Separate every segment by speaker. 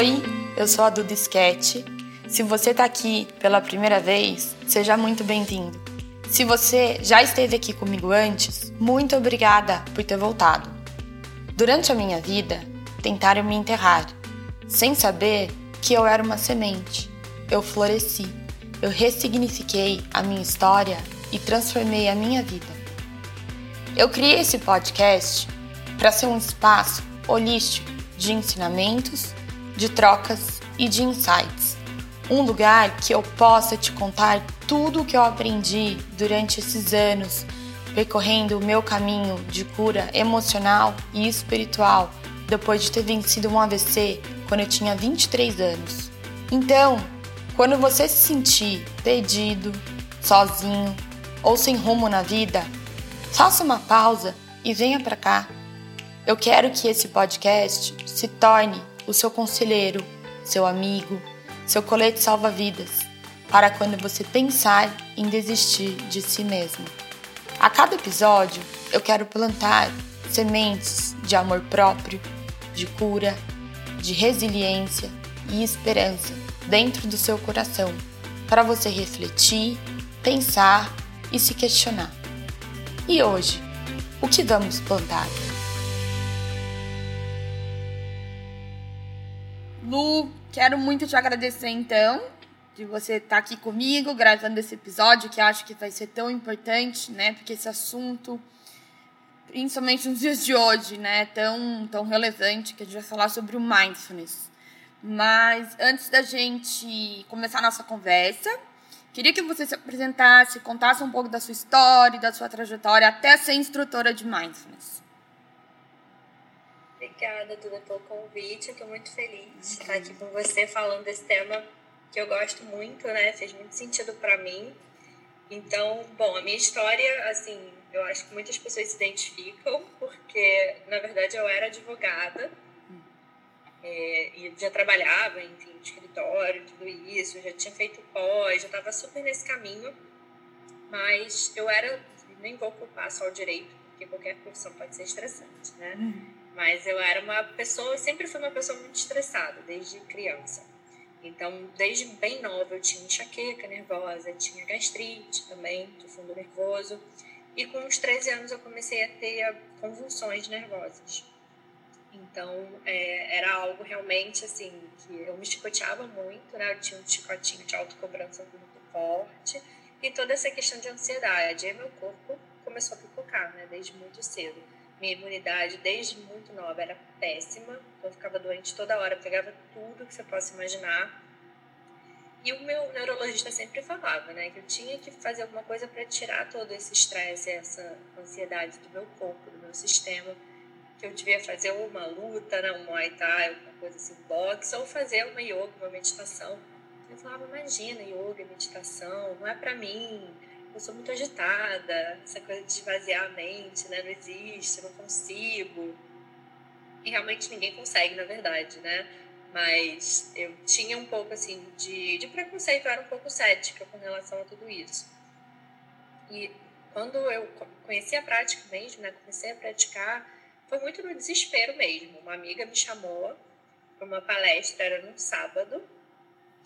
Speaker 1: Oi, eu sou a Duda Sketch. Se você está aqui pela primeira vez, seja muito bem-vindo. Se você já esteve aqui comigo antes, muito obrigada por ter voltado. Durante a minha vida, tentaram me enterrar, sem saber que eu era uma semente. Eu floresci, eu ressignifiquei a minha história e transformei a minha vida. Eu criei esse podcast para ser um espaço holístico de ensinamentos de trocas e de insights. Um lugar que eu possa te contar tudo o que eu aprendi durante esses anos, percorrendo o meu caminho de cura emocional e espiritual depois de ter vencido um AVC quando eu tinha 23 anos. Então, quando você se sentir perdido, sozinho ou sem rumo na vida, faça uma pausa e venha para cá. Eu quero que esse podcast se torne o seu conselheiro, seu amigo, seu colete salva-vidas, para quando você pensar em desistir de si mesmo. A cada episódio, eu quero plantar sementes de amor próprio, de cura, de resiliência e esperança dentro do seu coração, para você refletir, pensar e se questionar. E hoje, o que vamos plantar? Lu, quero muito te agradecer então de você estar aqui comigo gravando esse episódio que acho que vai ser tão importante, né? Porque esse assunto, principalmente nos dias de hoje, né, é tão tão relevante que a gente vai falar sobre o mindfulness. Mas antes da gente começar a nossa conversa, queria que você se apresentasse, contasse um pouco da sua história, da sua trajetória até ser instrutora de mindfulness.
Speaker 2: Obrigada, Duda, pelo convite. Estou muito feliz de estar aqui com você falando desse tema que eu gosto muito, né? Fez muito sentido para mim. Então, bom, a minha história, assim, eu acho que muitas pessoas se identificam, porque, na verdade, eu era advogada é, e já trabalhava, enfim, escritório, tudo isso, já tinha feito pós, já estava super nesse caminho, mas eu era, nem vou culpar só o direito, porque qualquer profissão pode ser estressante, né? Uhum. Mas eu era uma pessoa, sempre fui uma pessoa muito estressada, desde criança. Então, desde bem nova, eu tinha enxaqueca nervosa, tinha gastrite também, do fundo nervoso. E com uns 13 anos eu comecei a ter convulsões nervosas. Então, é, era algo realmente assim, que eu me chicoteava muito, né? Eu tinha um chicotinho de autocobrança muito forte. E toda essa questão de ansiedade. E meu corpo começou a pipocar, né? Desde muito cedo. Minha imunidade, desde muito nova, era péssima. Então, eu ficava doente toda hora, pegava tudo que você possa imaginar. E o meu neurologista sempre falava, né, que eu tinha que fazer alguma coisa para tirar todo esse estresse, essa ansiedade do meu corpo, do meu sistema, que eu devia fazer uma luta, né, um muay thai, alguma coisa assim, boxe, ou fazer uma yoga, uma meditação. Eu falava, imagina, yoga, meditação, não é para mim, eu sou muito agitada, essa coisa de esvaziar a mente, né? Não existe, não consigo. E realmente ninguém consegue, na verdade, né? Mas eu tinha um pouco, assim, de, de preconceito, eu era um pouco cética com relação a tudo isso. E quando eu conheci a prática mesmo, né? Comecei a praticar, foi muito no desespero mesmo. Uma amiga me chamou para uma palestra, era num sábado,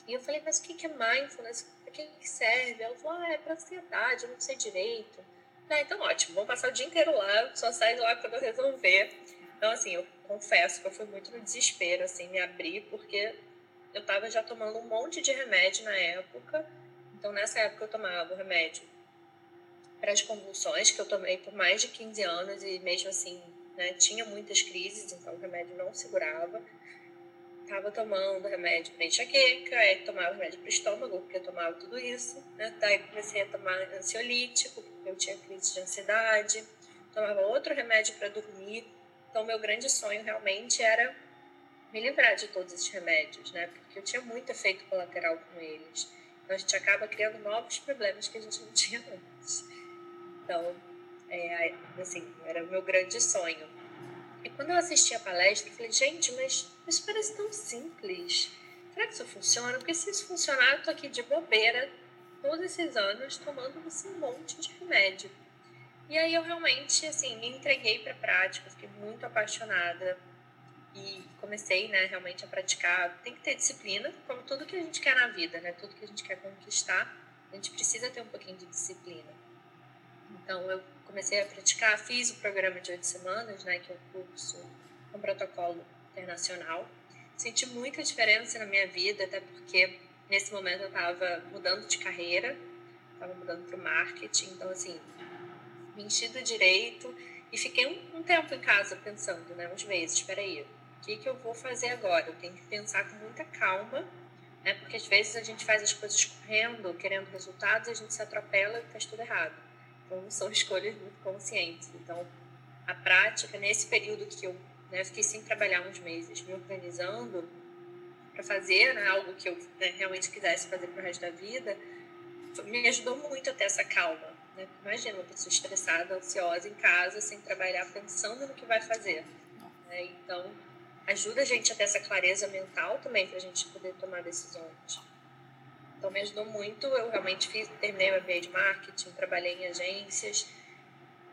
Speaker 2: e eu falei, mas o que é mindfulness? Que serve? Ela falou, ah, é para ansiedade, eu não sei direito. Ah, então ótimo, vamos passar o dia inteiro lá, só sai lá quando eu resolver. Então, assim, eu confesso que eu fui muito no desespero, assim, me abrir, porque eu estava já tomando um monte de remédio na época. Então, nessa época, eu tomava o remédio para as convulsões, que eu tomei por mais de 15 anos e mesmo assim, né, tinha muitas crises, então o remédio não segurava tava tomando remédio para enxaqueca, aí tomava remédio para estômago, porque eu tomava tudo isso, né? Daí comecei a tomar ansiolítico, porque eu tinha crise de ansiedade, tomava outro remédio para dormir. Então, meu grande sonho realmente era me livrar de todos esses remédios, né? Porque eu tinha muito efeito colateral com eles. Então, a gente acaba criando novos problemas que a gente não tinha antes. Então, é, assim, era o meu grande sonho. E quando eu assisti a palestra, eu falei, gente, mas isso parece tão simples. Será que isso funciona? Porque se isso funcionar, eu tô aqui de bobeira todos esses anos tomando esse monte de remédio. E aí eu realmente, assim, me entreguei para a prática, fiquei muito apaixonada. e comecei, né, realmente a praticar. Tem que ter disciplina, como tudo que a gente quer na vida, né? Tudo que a gente quer conquistar, a gente precisa ter um pouquinho de disciplina. Então, eu comecei a praticar, fiz o programa de oito semanas, né, que é o curso com protocolo internacional. Senti muita diferença na minha vida, até porque nesse momento eu estava mudando de carreira, estava mudando para o marketing, então, assim, me enchi do direito e fiquei um, um tempo em casa pensando, né, uns meses, espera aí, o que, que eu vou fazer agora? Eu tenho que pensar com muita calma, né? Porque às vezes a gente faz as coisas correndo, querendo resultados, a gente se atropela e faz tudo errado. Então são escolhas muito conscientes. Então a prática nesse período que eu né, fiquei sem trabalhar uns meses, me organizando para fazer né, algo que eu né, realmente quisesse fazer para o resto da vida, me ajudou muito a ter essa calma. Né? Imagina uma pessoa estressada, ansiosa em casa, sem trabalhar, pensando no que vai fazer. Né? Então ajuda a gente a ter essa clareza mental também para a gente poder tomar decisões. Então me ajudou muito. Eu realmente fiz, terminei o MBA de marketing, trabalhei em agências,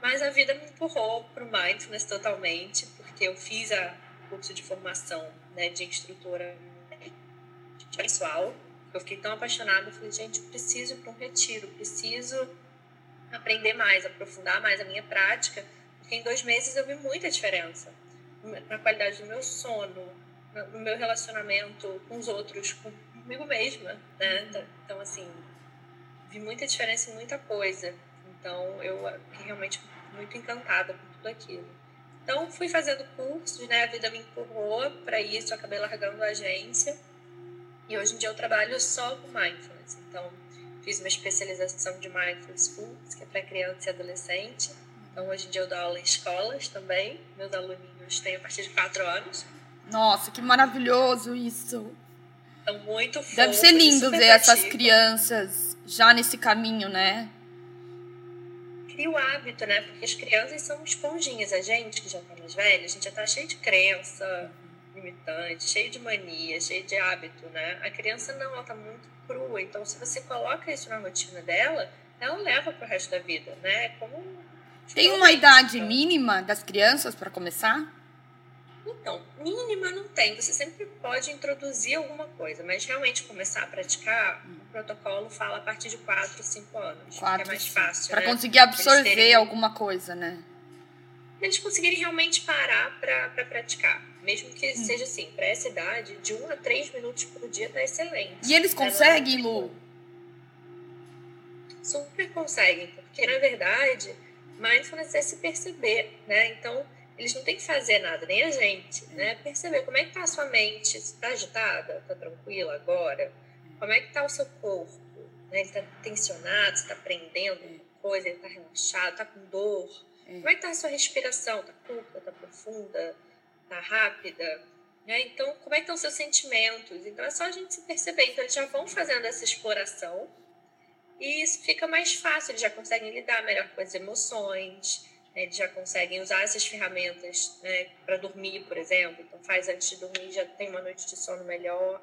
Speaker 2: mas a vida me empurrou para o mindfulness totalmente, porque eu fiz a curso de formação né, de instrutora pessoal. Eu fiquei tão apaixonada, eu falei, gente, preciso para um retiro, preciso aprender mais, aprofundar mais a minha prática, porque em dois meses eu vi muita diferença na qualidade do meu sono, no meu relacionamento com os outros, comigo mesma, né? Uhum. Então, assim, vi muita diferença em muita coisa. Então, eu fiquei realmente muito encantada por tudo aquilo. Então, fui fazendo cursos, né? A vida me empurrou para isso, acabei largando a agência. E hoje em dia eu trabalho só com mindfulness. Então, fiz uma especialização de mindfulness foods, que é para criança e adolescente. Então, hoje em dia eu dou aula em escolas também. Meus aluninhos têm a partir de 4 anos.
Speaker 1: Nossa, que maravilhoso isso!
Speaker 2: São muito fofos,
Speaker 1: Deve ser lindo ver essas crianças já nesse caminho, né?
Speaker 2: Cria o hábito, né? Porque as crianças são esponjinhas. A gente que já tá mais velha, a gente já tá cheio de crença limitante, cheio de mania, cheio de hábito, né? A criança não, ela tá muito crua. Então, se você coloca isso na rotina dela, ela leva pro resto da vida, né? É como
Speaker 1: tem uma idade mínima das crianças para começar?
Speaker 2: Então, mínima não tem. Você sempre pode introduzir alguma coisa, mas realmente começar a praticar, o protocolo fala a partir de 4, 5 anos. Quatro, que é mais fácil.
Speaker 1: Para
Speaker 2: né?
Speaker 1: conseguir absorver terem... alguma coisa, né?
Speaker 2: Eles conseguirem realmente parar para praticar. Mesmo que hum. seja assim, para essa idade, de 1 a 3 minutos por dia tá excelente.
Speaker 1: E eles conseguem, Lu?
Speaker 2: Super conseguem, porque na verdade mindfulness é se perceber, né? Então, eles não têm que fazer nada, nem a gente, né? Perceber como é que tá a sua mente, se tá agitada, tá tranquila agora, como é que tá o seu corpo, né? Ele tá tensionado, você tá aprendendo alguma coisa, ele tá relaxado, tá com dor. É. Como é que tá a sua respiração? Tá curta, tá profunda, tá rápida? Né? Então, como é que estão os seus sentimentos? Então, é só a gente se perceber. Então, eles já vão fazendo essa exploração e isso fica mais fácil, eles já conseguem lidar melhor com as emoções? Eles já conseguem usar essas ferramentas né, para dormir, por exemplo. Então, faz antes de dormir, já tem uma noite de sono melhor.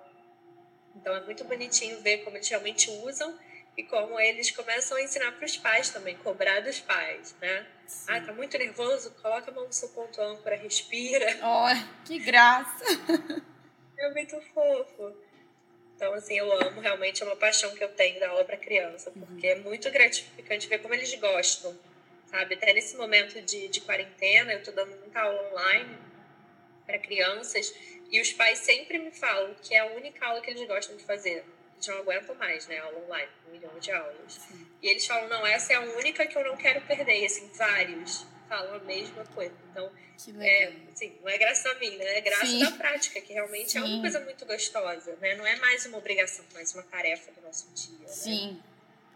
Speaker 2: Então, é muito bonitinho ver como eles realmente usam e como eles começam a ensinar para os pais também, cobrar dos pais, né? Sim. Ah, tá muito nervoso? Coloca a mão no seu ponto âncora, respira.
Speaker 1: Oh, que graça!
Speaker 2: É muito fofo. Então, assim, eu amo, realmente é uma paixão que eu tenho da aula para criança, porque uhum. é muito gratificante ver como eles gostam, sabe? Até nesse momento de, de quarentena, eu estou dando muita aula online para crianças e os pais sempre me falam que é a única aula que eles gostam de fazer. Eles não aguentam mais, né? Aula online, um milhão de aulas. Sim. E eles falam, não, essa é a única que eu não quero perder. E, assim, vários falam a mesma coisa. Então, é, assim, não é graça a mim, né? É graça Sim. da prática, que realmente Sim. é uma coisa muito gostosa, né? Não é mais uma obrigação, mas uma tarefa do nosso dia. Né?
Speaker 1: Sim, né?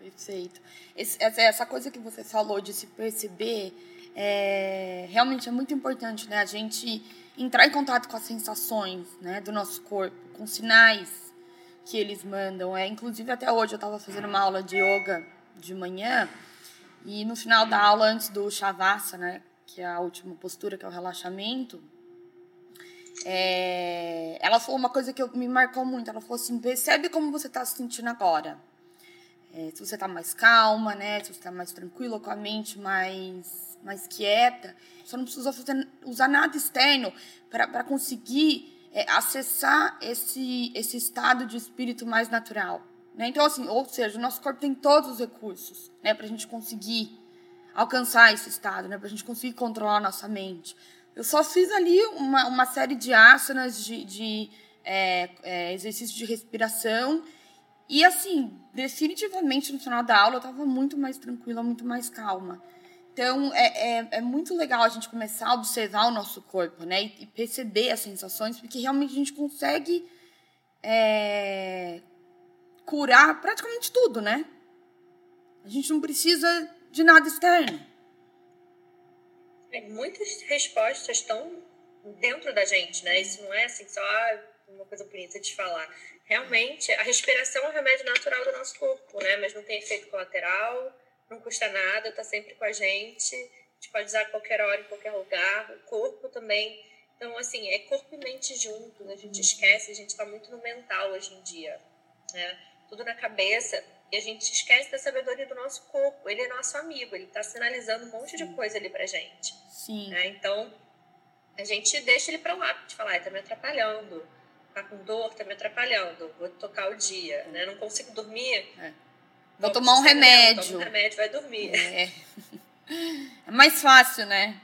Speaker 1: Perfeito. Esse, essa coisa que você falou de se perceber é, realmente é muito importante, né? A gente entrar em contato com as sensações né, do nosso corpo, com sinais que eles mandam. É, inclusive, até hoje eu estava fazendo uma aula de yoga de manhã e no final da aula, antes do Shavasana, né, que é a última postura, que é o relaxamento, é, ela falou uma coisa que me marcou muito. Ela falou assim: percebe como você está se sentindo agora. É, se você está mais calma, né? Se você está mais tranquila, com a mente mais, mais quieta. Você não precisa fazer, usar nada externo para conseguir é, acessar esse, esse estado de espírito mais natural. Né? Então, assim, ou seja, o nosso corpo tem todos os recursos né, para a gente conseguir alcançar esse estado, né, para a gente conseguir controlar a nossa mente. Eu só fiz ali uma, uma série de asanas, de, de é, é, exercícios de respiração. E, assim, definitivamente no final da aula eu estava muito mais tranquila, muito mais calma. Então, é, é, é, muito legal a gente começar a observar o nosso corpo, né? E, e perceber as sensações, porque realmente a gente consegue é, curar praticamente tudo, né? A gente não precisa de nada externo.
Speaker 2: É, muitas respostas estão dentro da gente, né? Isso não é assim só ah, uma coisa bonita de falar. Realmente, a respiração é um remédio natural do nosso corpo, né? Mas não tem efeito colateral não custa nada, está sempre com a gente. A gente pode usar a qualquer hora, em qualquer lugar. O corpo também. Então, assim, é corpo e mente juntos. A gente esquece, a gente está muito no mental hoje em dia. Né? Tudo na cabeça. E a gente esquece da sabedoria do nosso corpo. Ele é nosso amigo, ele está sinalizando um monte de coisa ali pra gente.
Speaker 1: Sim.
Speaker 2: Né? Então, a gente deixa ele para lá, de falar, está me atrapalhando. Tá com dor, tá me atrapalhando. Vou tocar o dia, né? Não consigo dormir. É
Speaker 1: Vou tomar um remédio.
Speaker 2: Toma um remédio, vai dormir.
Speaker 1: É. é mais fácil, né?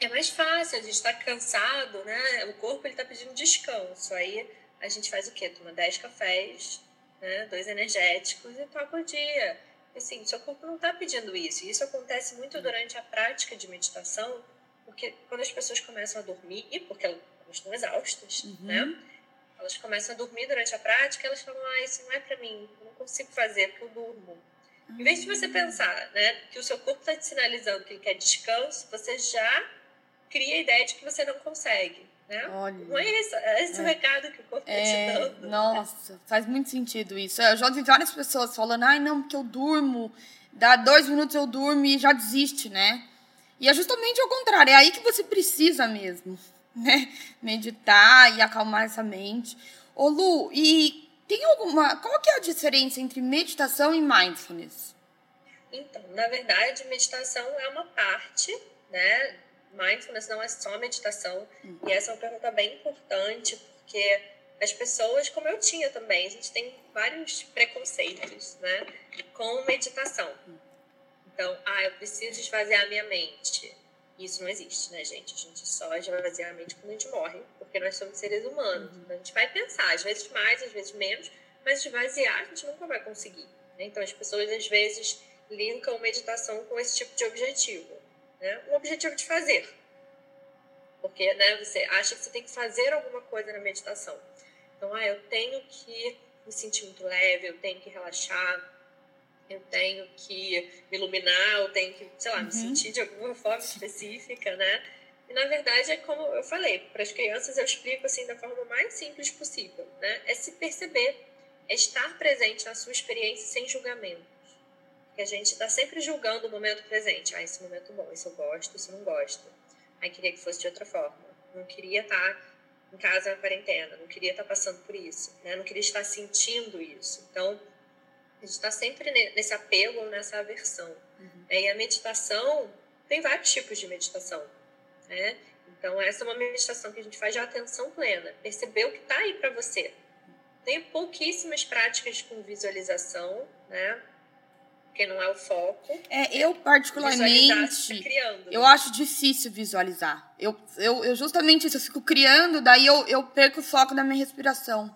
Speaker 2: É mais fácil, a gente está cansado, né? O corpo ele tá pedindo descanso. Aí a gente faz o quê? Toma 10 cafés, né? dois energéticos e toca o dia. Assim, seu corpo não está pedindo isso. E isso acontece muito durante a prática de meditação, porque quando as pessoas começam a dormir, porque elas estão exaustas, uhum. né? Elas começam a dormir durante a prática, elas falam, ah, isso não é para mim, eu não consigo fazer porque eu durmo. Em vez de você pensar né, que o seu corpo está te sinalizando que ele quer descanso, você já cria a ideia de que você não consegue. Né? Olha, não é esse, é esse é. o recado que o corpo está é, te dando.
Speaker 1: Nossa, faz muito sentido isso. Eu já ouvi várias pessoas falando, ai, não, porque eu durmo, dá dois minutos eu durmo e já desiste, né? E é justamente o contrário, é aí que você precisa mesmo né? Meditar e acalmar essa mente. Ô Lu, e tem alguma. Qual que é a diferença entre meditação e mindfulness?
Speaker 2: Então, na verdade, meditação é uma parte, né? Mindfulness não é só meditação. Hum. E essa é uma pergunta bem importante, porque as pessoas, como eu tinha também, a gente tem vários preconceitos, né? Com meditação. Hum. Então, ah, eu preciso esvaziar a minha mente. Isso não existe, né, gente? A gente só esvazia a mente quando a gente morre, porque nós somos seres humanos. Uhum. Então a gente vai pensar, às vezes mais, às vezes menos, mas esvaziar a gente nunca vai conseguir. Né? Então as pessoas às vezes linkam meditação com esse tipo de objetivo, né? Um objetivo de fazer. Porque, né, você acha que você tem que fazer alguma coisa na meditação. Então, ah, eu tenho que me sentir muito leve, eu tenho que relaxar, eu tenho que me iluminar, eu tenho que, sei lá, uhum. me sentir de alguma forma específica, né? E na verdade é como eu falei, para as crianças eu explico assim da forma mais simples possível, né? É se perceber, é estar presente na sua experiência sem julgamentos. Que a gente está sempre julgando o momento presente. Ah, esse momento é bom, isso eu gosto, isso eu não gosto. Aí queria que fosse de outra forma. Não queria estar tá em casa na quarentena, não queria estar tá passando por isso, né? Não queria estar sentindo isso. Então, a gente está sempre nesse apego, nessa aversão. Uhum. E a meditação, tem vários tipos de meditação. Né? Então, essa é uma meditação que a gente faz de atenção plena. Perceber o que está aí para você. Tem pouquíssimas práticas com visualização, né? Porque não é o foco.
Speaker 1: É, eu particularmente, criando, eu né? acho difícil visualizar. Eu, eu, eu justamente isso, eu fico criando, daí eu, eu perco o foco da minha respiração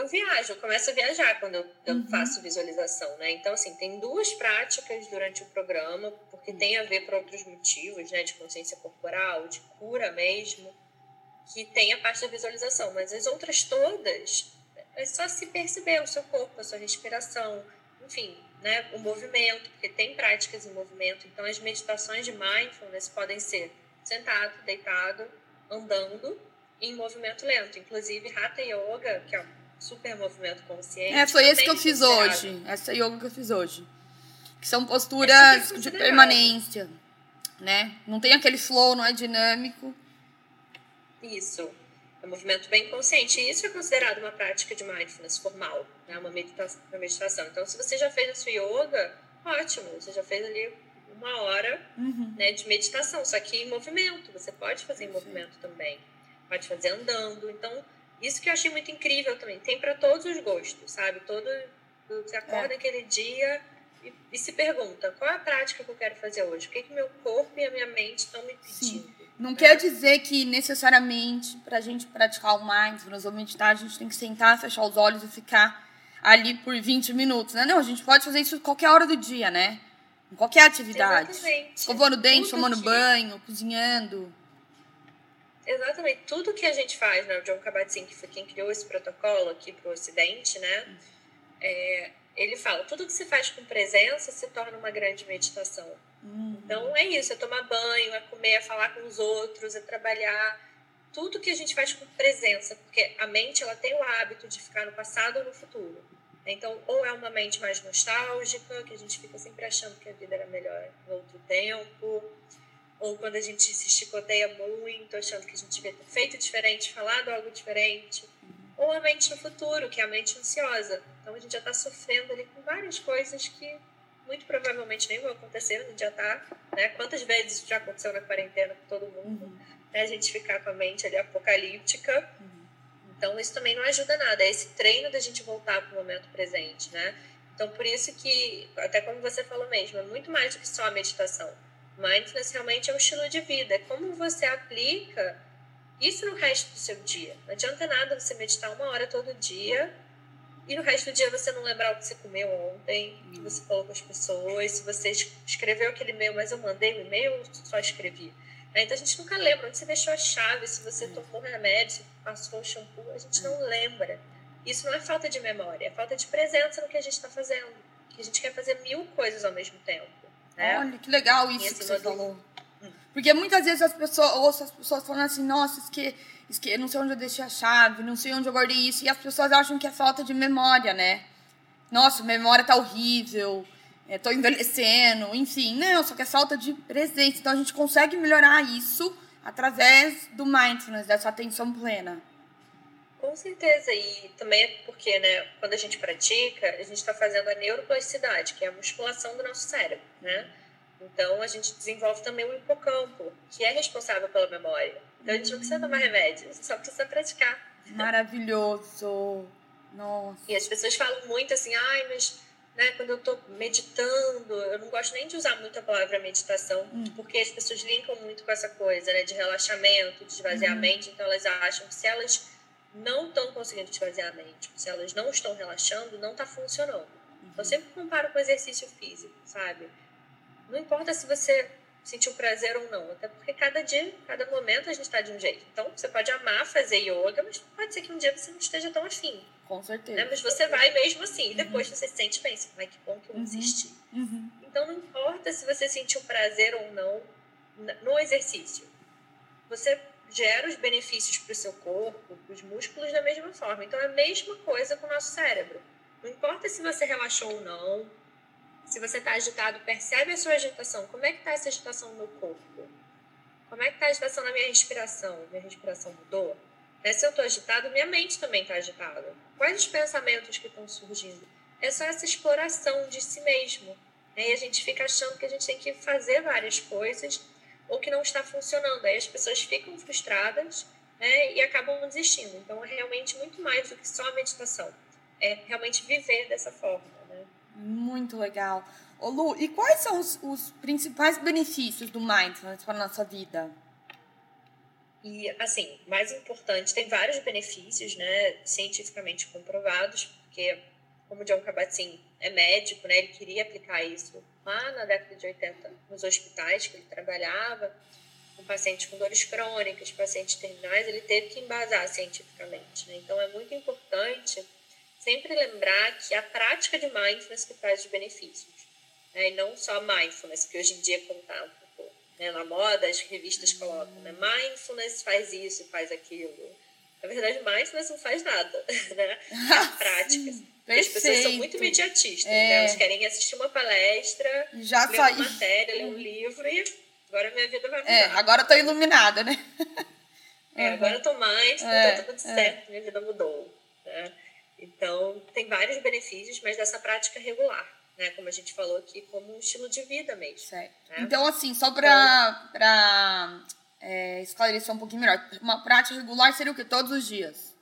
Speaker 2: eu viajo, eu começo a viajar quando eu, eu uhum. faço visualização, né? Então, assim, tem duas práticas durante o programa, porque tem a ver por outros motivos, né? De consciência corporal, de cura mesmo, que tem a parte da visualização. Mas as outras todas, é só se perceber o seu corpo, a sua respiração, enfim, né? O movimento, porque tem práticas em movimento. Então, as meditações de mindfulness podem ser sentado, deitado, andando, em movimento lento. Inclusive, Hatha Yoga, que é super movimento consciente.
Speaker 1: É, foi esse que eu fiz hoje. Essa yoga que eu fiz hoje. Que são posturas é de permanência, né? Não tem aquele flow, não é dinâmico.
Speaker 2: Isso. É um movimento bem consciente. E isso é considerado uma prática de mindfulness formal, né? uma, meditação, uma meditação. Então, se você já fez a sua yoga, ótimo, você já fez ali uma hora uhum. né, de meditação, só que em movimento. Você pode fazer em movimento também. Pode fazer andando. Então, isso que eu achei muito incrível também. Tem para todos os gostos, sabe? Todo, você acorda é. aquele dia e, e, se pergunta qual é a prática que eu quero fazer hoje? O que, que meu corpo e a minha mente estão me pedindo? Sim.
Speaker 1: Não né? quer dizer que necessariamente para a gente praticar o mindfulness ou meditar, a gente tem que sentar, fechar os olhos e ficar ali por 20 minutos, né? Não, a gente pode fazer isso qualquer hora do dia, né? Em qualquer atividade.
Speaker 2: Exatamente.
Speaker 1: Escovando o dente, tomando dia. banho, cozinhando.
Speaker 2: Exatamente. Tudo que a gente faz, né? O John Kabat-Zinn, que foi quem criou esse protocolo aqui para o Ocidente, né? É, ele fala, tudo que se faz com presença se torna uma grande meditação. Uhum. Então, é isso. É tomar banho, é comer, é falar com os outros, é trabalhar. Tudo que a gente faz com presença. Porque a mente, ela tem o hábito de ficar no passado ou no futuro. Então, ou é uma mente mais nostálgica, que a gente fica sempre achando que a vida era melhor em outro tempo, ou quando a gente se chicoteia muito, achando que a gente devia ter feito diferente, falado algo diferente, ou a mente no futuro, que é a mente ansiosa. Então, a gente já está sofrendo ali com várias coisas que muito provavelmente nem vão acontecer, a gente já está, né? Quantas vezes isso já aconteceu na quarentena com todo mundo, uhum. né? A gente ficar com a mente ali apocalíptica. Uhum então, isso também não ajuda nada. É esse treino da gente voltar para o momento presente, né? Então, por isso que, até como você falou mesmo, é muito mais do que só a meditação. Mindfulness realmente é um estilo de vida. É como você aplica isso no resto do seu dia. Não adianta nada você meditar uma hora todo dia e no resto do dia você não lembrar o que você comeu ontem, o que você falou com as pessoas, se você escreveu aquele e-mail, mas eu mandei o e-mail ou só escrevi. Né? Então a gente nunca lembra onde você deixou a chave, se você tomou remédio, se passou o shampoo, a gente não lembra. Isso não é falta de memória, é falta de presença no que a gente está fazendo. Que a gente quer fazer mil coisas ao mesmo tempo. Né?
Speaker 1: Olha, que legal isso que você do... falou. Porque muitas vezes as pessoas, ouço as pessoas falando assim, nossa, esque, esque, não sei onde eu deixei a chave, não sei onde eu guardei isso. E as pessoas acham que é falta de memória, né? Nossa, memória tá horrível, é, envelhecendo, enfim. Não, só que é falta de presença. Então a gente consegue melhorar isso através do mindfulness, dessa atenção plena.
Speaker 2: Com certeza, e também é porque, né, quando a gente pratica, a gente está fazendo a neuroplasticidade, que é a musculação do nosso cérebro, né? Então, a gente desenvolve também o hipocampo, que é responsável pela memória. Então, a gente não precisa tomar remédio, a gente só precisa praticar.
Speaker 1: Maravilhoso! Nossa!
Speaker 2: E as pessoas falam muito assim, ai, mas né, quando eu estou meditando, eu não gosto nem de usar muito a palavra meditação, hum. porque as pessoas linkam muito com essa coisa, né, de relaxamento, de esvaziamento, uhum. então elas acham que se elas não estão conseguindo esvaziar a mente, se elas não estão relaxando, não está funcionando. Uhum. Eu sempre comparo com exercício físico, sabe? Não importa se você sentiu prazer ou não, até porque cada dia, cada momento a gente está de um jeito. Então, você pode amar fazer yoga, mas pode ser que um dia você não esteja tão afim.
Speaker 1: Com certeza.
Speaker 2: Né? Mas você vai mesmo assim, e depois uhum. você se sente bem, você vai, que bom que eu insisti. Uhum. uhum. Então, não importa se você sentiu prazer ou não no exercício. Você gera os benefícios para o seu corpo, para os músculos da mesma forma. Então, é a mesma coisa com o nosso cérebro. Não importa se você relaxou ou não, se você está agitado, percebe a sua agitação. Como é que está essa agitação no corpo? Como é que está a agitação na minha respiração? Minha respiração mudou? Né? Se eu estou agitado, minha mente também está agitada. Quais os pensamentos que estão surgindo? É só essa exploração de si mesmo. Né? E a gente fica achando que a gente tem que fazer várias coisas ou que não está funcionando. Aí as pessoas ficam frustradas né? e acabam desistindo. Então, é realmente muito mais do que só a meditação. É realmente viver dessa forma.
Speaker 1: Muito legal. Ô Lu, e quais são os, os principais benefícios do mindfulness para a nossa vida?
Speaker 2: E, assim, mais importante, tem vários benefícios, né, cientificamente comprovados, porque, como John Kabat-Zinn é médico, né, ele queria aplicar isso lá na década de 80 nos hospitais que ele trabalhava, com pacientes com dores crônicas, pacientes terminais, ele teve que embasar cientificamente, né? Então, é muito importante sempre lembrar que a prática de mindfulness que traz os benefícios. Né? E não só mindfulness, que hoje em dia, como está um pouco né, na moda, as revistas colocam, né? mindfulness faz isso, faz aquilo. Na verdade, mindfulness não faz nada, né? É prática. As pessoas são muito imediatistas, é. né? Elas querem assistir uma palestra, Já ler saí. uma matéria, ler um livro e agora minha vida vai é, mudar.
Speaker 1: É, agora eu tô iluminada, né?
Speaker 2: É, agora eu tô mais, é, tá tudo certo, minha vida mudou. Né? Então, tem vários benefícios, mas dessa prática regular, né? Como a gente falou aqui, como um estilo de vida mesmo.
Speaker 1: Né? Então, assim, só para então, é, esclarecer um pouquinho melhor, uma prática regular seria o quê? Todos os dias?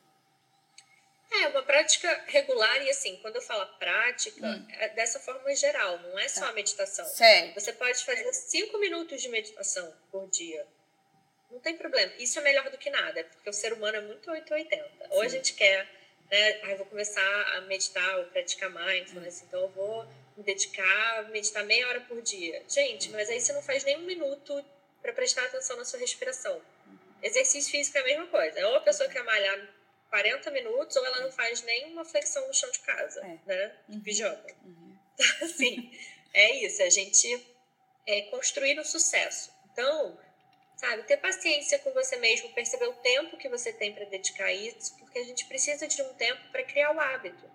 Speaker 2: É, uma prática regular e assim, quando eu falo prática, hum. é dessa forma geral, não é só tá. a meditação.
Speaker 1: Certo.
Speaker 2: Você pode fazer cinco minutos de meditação por dia. Não tem problema. Isso é melhor do que nada, porque o ser humano é muito 880. Ou a gente quer, né, ah, eu vou começar a meditar ou praticar mindfulness, hum. então eu vou me dedicar a meditar meia hora por dia. Gente, mas aí você não faz nem um minuto para prestar atenção na sua respiração. Uhum. Exercício físico é a mesma coisa. Ou a pessoa quer malhar 40 minutos ou ela não faz nenhuma flexão no chão de casa, é. né? De uhum. pijama. Uhum. Então, assim, é isso. A gente é construir o sucesso. Então, sabe, ter paciência com você mesmo, perceber o tempo que você tem para dedicar a isso, porque a gente precisa de um tempo para criar o hábito.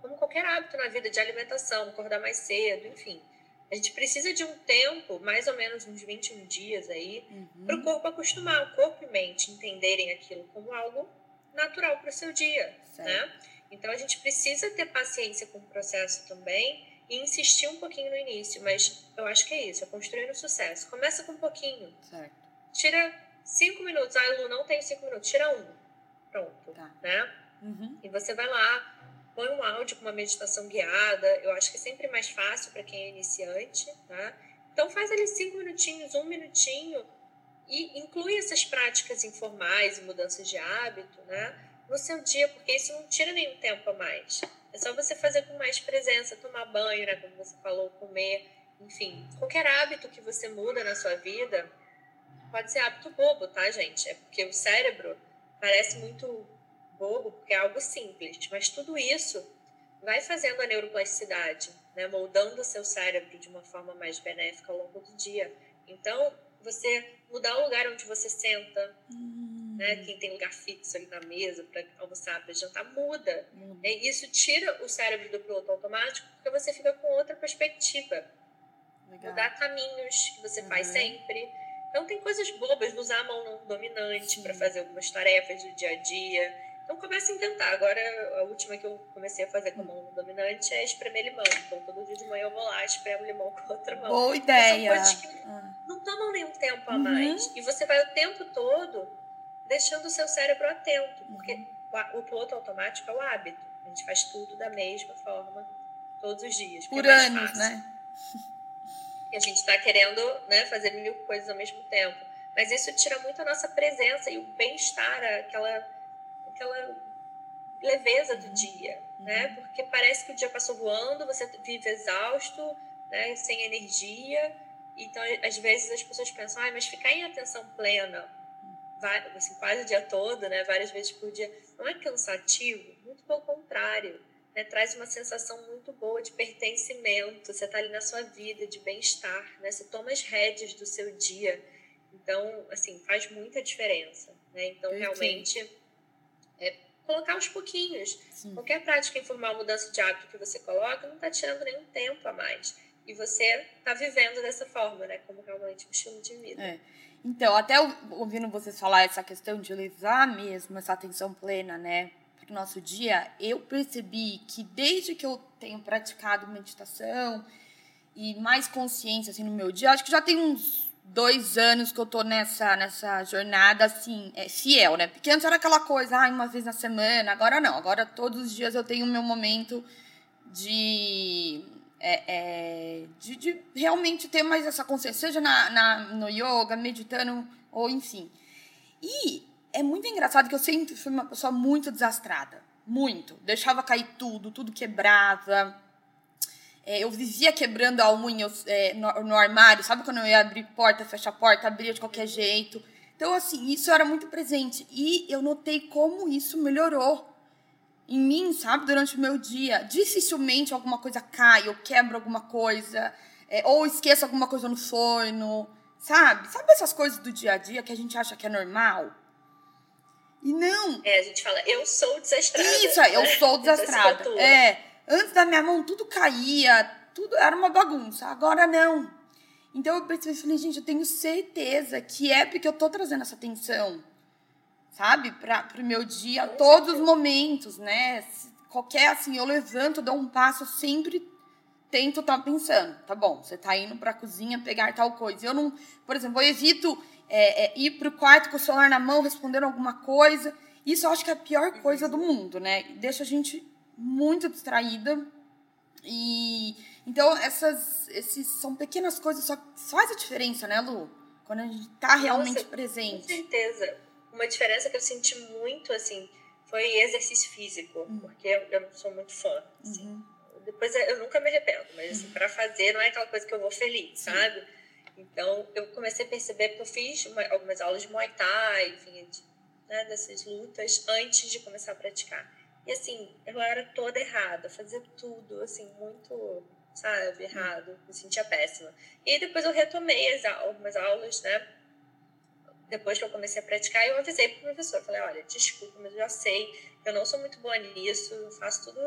Speaker 2: Como qualquer hábito na vida de alimentação, acordar mais cedo, enfim. A gente precisa de um tempo, mais ou menos uns 21 dias aí, uhum. para o corpo acostumar, o corpo e mente entenderem aquilo como algo natural para o seu dia, certo. né? Então a gente precisa ter paciência com o processo também e insistir um pouquinho no início, mas eu acho que é isso, é construir um sucesso. Começa com um pouquinho.
Speaker 1: Certo.
Speaker 2: Tira cinco minutos. Ah, Lu, não tenho cinco minutos. Tira um. Pronto. Tá. Né?
Speaker 1: Uhum.
Speaker 2: E você vai lá, põe um áudio com uma meditação guiada. Eu acho que é sempre mais fácil para quem é iniciante, né? Então faz ali cinco minutinhos, um minutinho e inclui essas práticas informais e mudanças de hábito, né? No seu dia, porque isso não tira nenhum tempo a mais. É só você fazer com mais presença, tomar banho, né? Como você falou, comer, enfim. Qualquer hábito que você muda na sua vida pode ser hábito bobo, tá, gente? É porque o cérebro parece muito bobo, porque é algo simples, mas tudo isso vai fazendo a neuroplasticidade, né? Moldando o seu cérebro de uma forma mais benéfica ao longo do dia. Então, você mudar o lugar onde você senta, hum. né? Quem tem lugar fixo ali na mesa para almoçar, para jantar, muda. Hum. Isso tira o cérebro do piloto automático porque você fica com outra perspectiva. Legal. Mudar caminhos que você uhum. faz sempre. Então tem coisas bobas, usar a mão não dominante para fazer algumas tarefas do dia a dia então comece a inventar. Agora, a última que eu comecei a fazer com a mão dominante é espremer limão. Então todo dia de manhã eu vou lá, espremo limão com a outra mão.
Speaker 1: Boa ideia.
Speaker 2: Então, são coisas que ah. Não tomam nenhum tempo a uhum. mais. E você vai o tempo todo deixando o seu cérebro atento. Porque uhum. o piloto automático é o hábito. A gente faz tudo da mesma forma todos os dias.
Speaker 1: Por é anos, né?
Speaker 2: E a gente está querendo né, fazer mil coisas ao mesmo tempo. Mas isso tira muito a nossa presença e o bem-estar, aquela aquela leveza do dia, uhum. né? Porque parece que o dia passou voando, você vive exausto, né? Sem energia. Então, às vezes as pessoas pensam, ah, mas ficar em atenção plena, assim, quase o dia todo, né? Várias vezes por dia, não é cansativo? Muito pelo contrário. Né, traz uma sensação muito boa de pertencimento, você está ali na sua vida, de bem-estar, né, você toma as rédeas do seu dia. Então, assim, faz muita diferença. Né? Então, realmente, é colocar aos pouquinhos. Sim. Qualquer prática informal, mudança de hábito que você coloca, não está tirando nenhum tempo a mais. E você está vivendo dessa forma, né? Como realmente um estilo de vida.
Speaker 1: É. Então, até ouvindo vocês falar essa questão de levar mesmo essa atenção plena, né? Para o nosso dia, eu percebi que desde que eu tenho praticado meditação e mais consciência assim, no meu dia, acho que já tem uns dois anos que eu tô nessa, nessa jornada, assim, é, fiel, né? Porque antes era aquela coisa, ah, uma vez na semana, agora não. Agora todos os dias eu tenho o meu momento de, é, é, de, de, realmente ter mais essa consciência, seja na, na, no yoga, meditando, ou enfim. E é muito engraçado que eu sempre fui uma pessoa muito desastrada. Muito. Deixava cair tudo, tudo quebrava é, eu vivia quebrando a unha é, no, no, armário, sabe quando eu ia abrir porta, fechar porta, abria de qualquer jeito. Então, assim, isso era muito presente. E eu notei como isso melhorou em mim, sabe, durante o meu dia. Dificilmente alguma coisa cai, eu quebro alguma coisa, é, ou esqueço alguma coisa no forno, sabe? Sabe essas coisas do dia a dia que a gente acha que é normal? E não.
Speaker 2: É, a gente fala, eu sou desastrada.
Speaker 1: Isso, eu sou desastrada. é. Antes da minha mão tudo caía, tudo era uma bagunça. Agora não. Então eu pensei, falei, gente, eu tenho certeza que é porque eu tô trazendo essa atenção. Sabe? Para o meu dia, todos os momentos, né? Qualquer assim, eu levanto, dou um passo, sempre tento estar tá pensando, tá bom, você tá indo para a cozinha pegar tal coisa. Eu não, por exemplo, eu evito é, é, ir pro quarto com o celular na mão, respondendo alguma coisa. Isso eu acho que é a pior coisa do mundo, né? Deixa a gente muito distraída. E então essas esses são pequenas coisas só faz a diferença, né, Lu? Quando a gente tá realmente Nossa, presente.
Speaker 2: Com certeza. Uma diferença que eu senti muito assim foi exercício físico, uhum. porque eu, eu sou muito fã. Assim. Uhum. Depois eu nunca me arrependo, mas assim, uhum. para fazer não é aquela coisa que eu vou feliz, Sim. sabe? Então eu comecei a perceber porque eu fiz uma, algumas aulas de Muay Thai, enfim, de, né, dessas lutas antes de começar a praticar. E assim, eu era toda errada, fazia tudo assim muito sabe, errado, me sentia péssima. E depois eu retomei as, algumas aulas, né? Depois que eu comecei a praticar, eu avisei pro professor, falei, olha, desculpa, mas eu já sei, eu não sou muito boa nisso, eu faço tudo,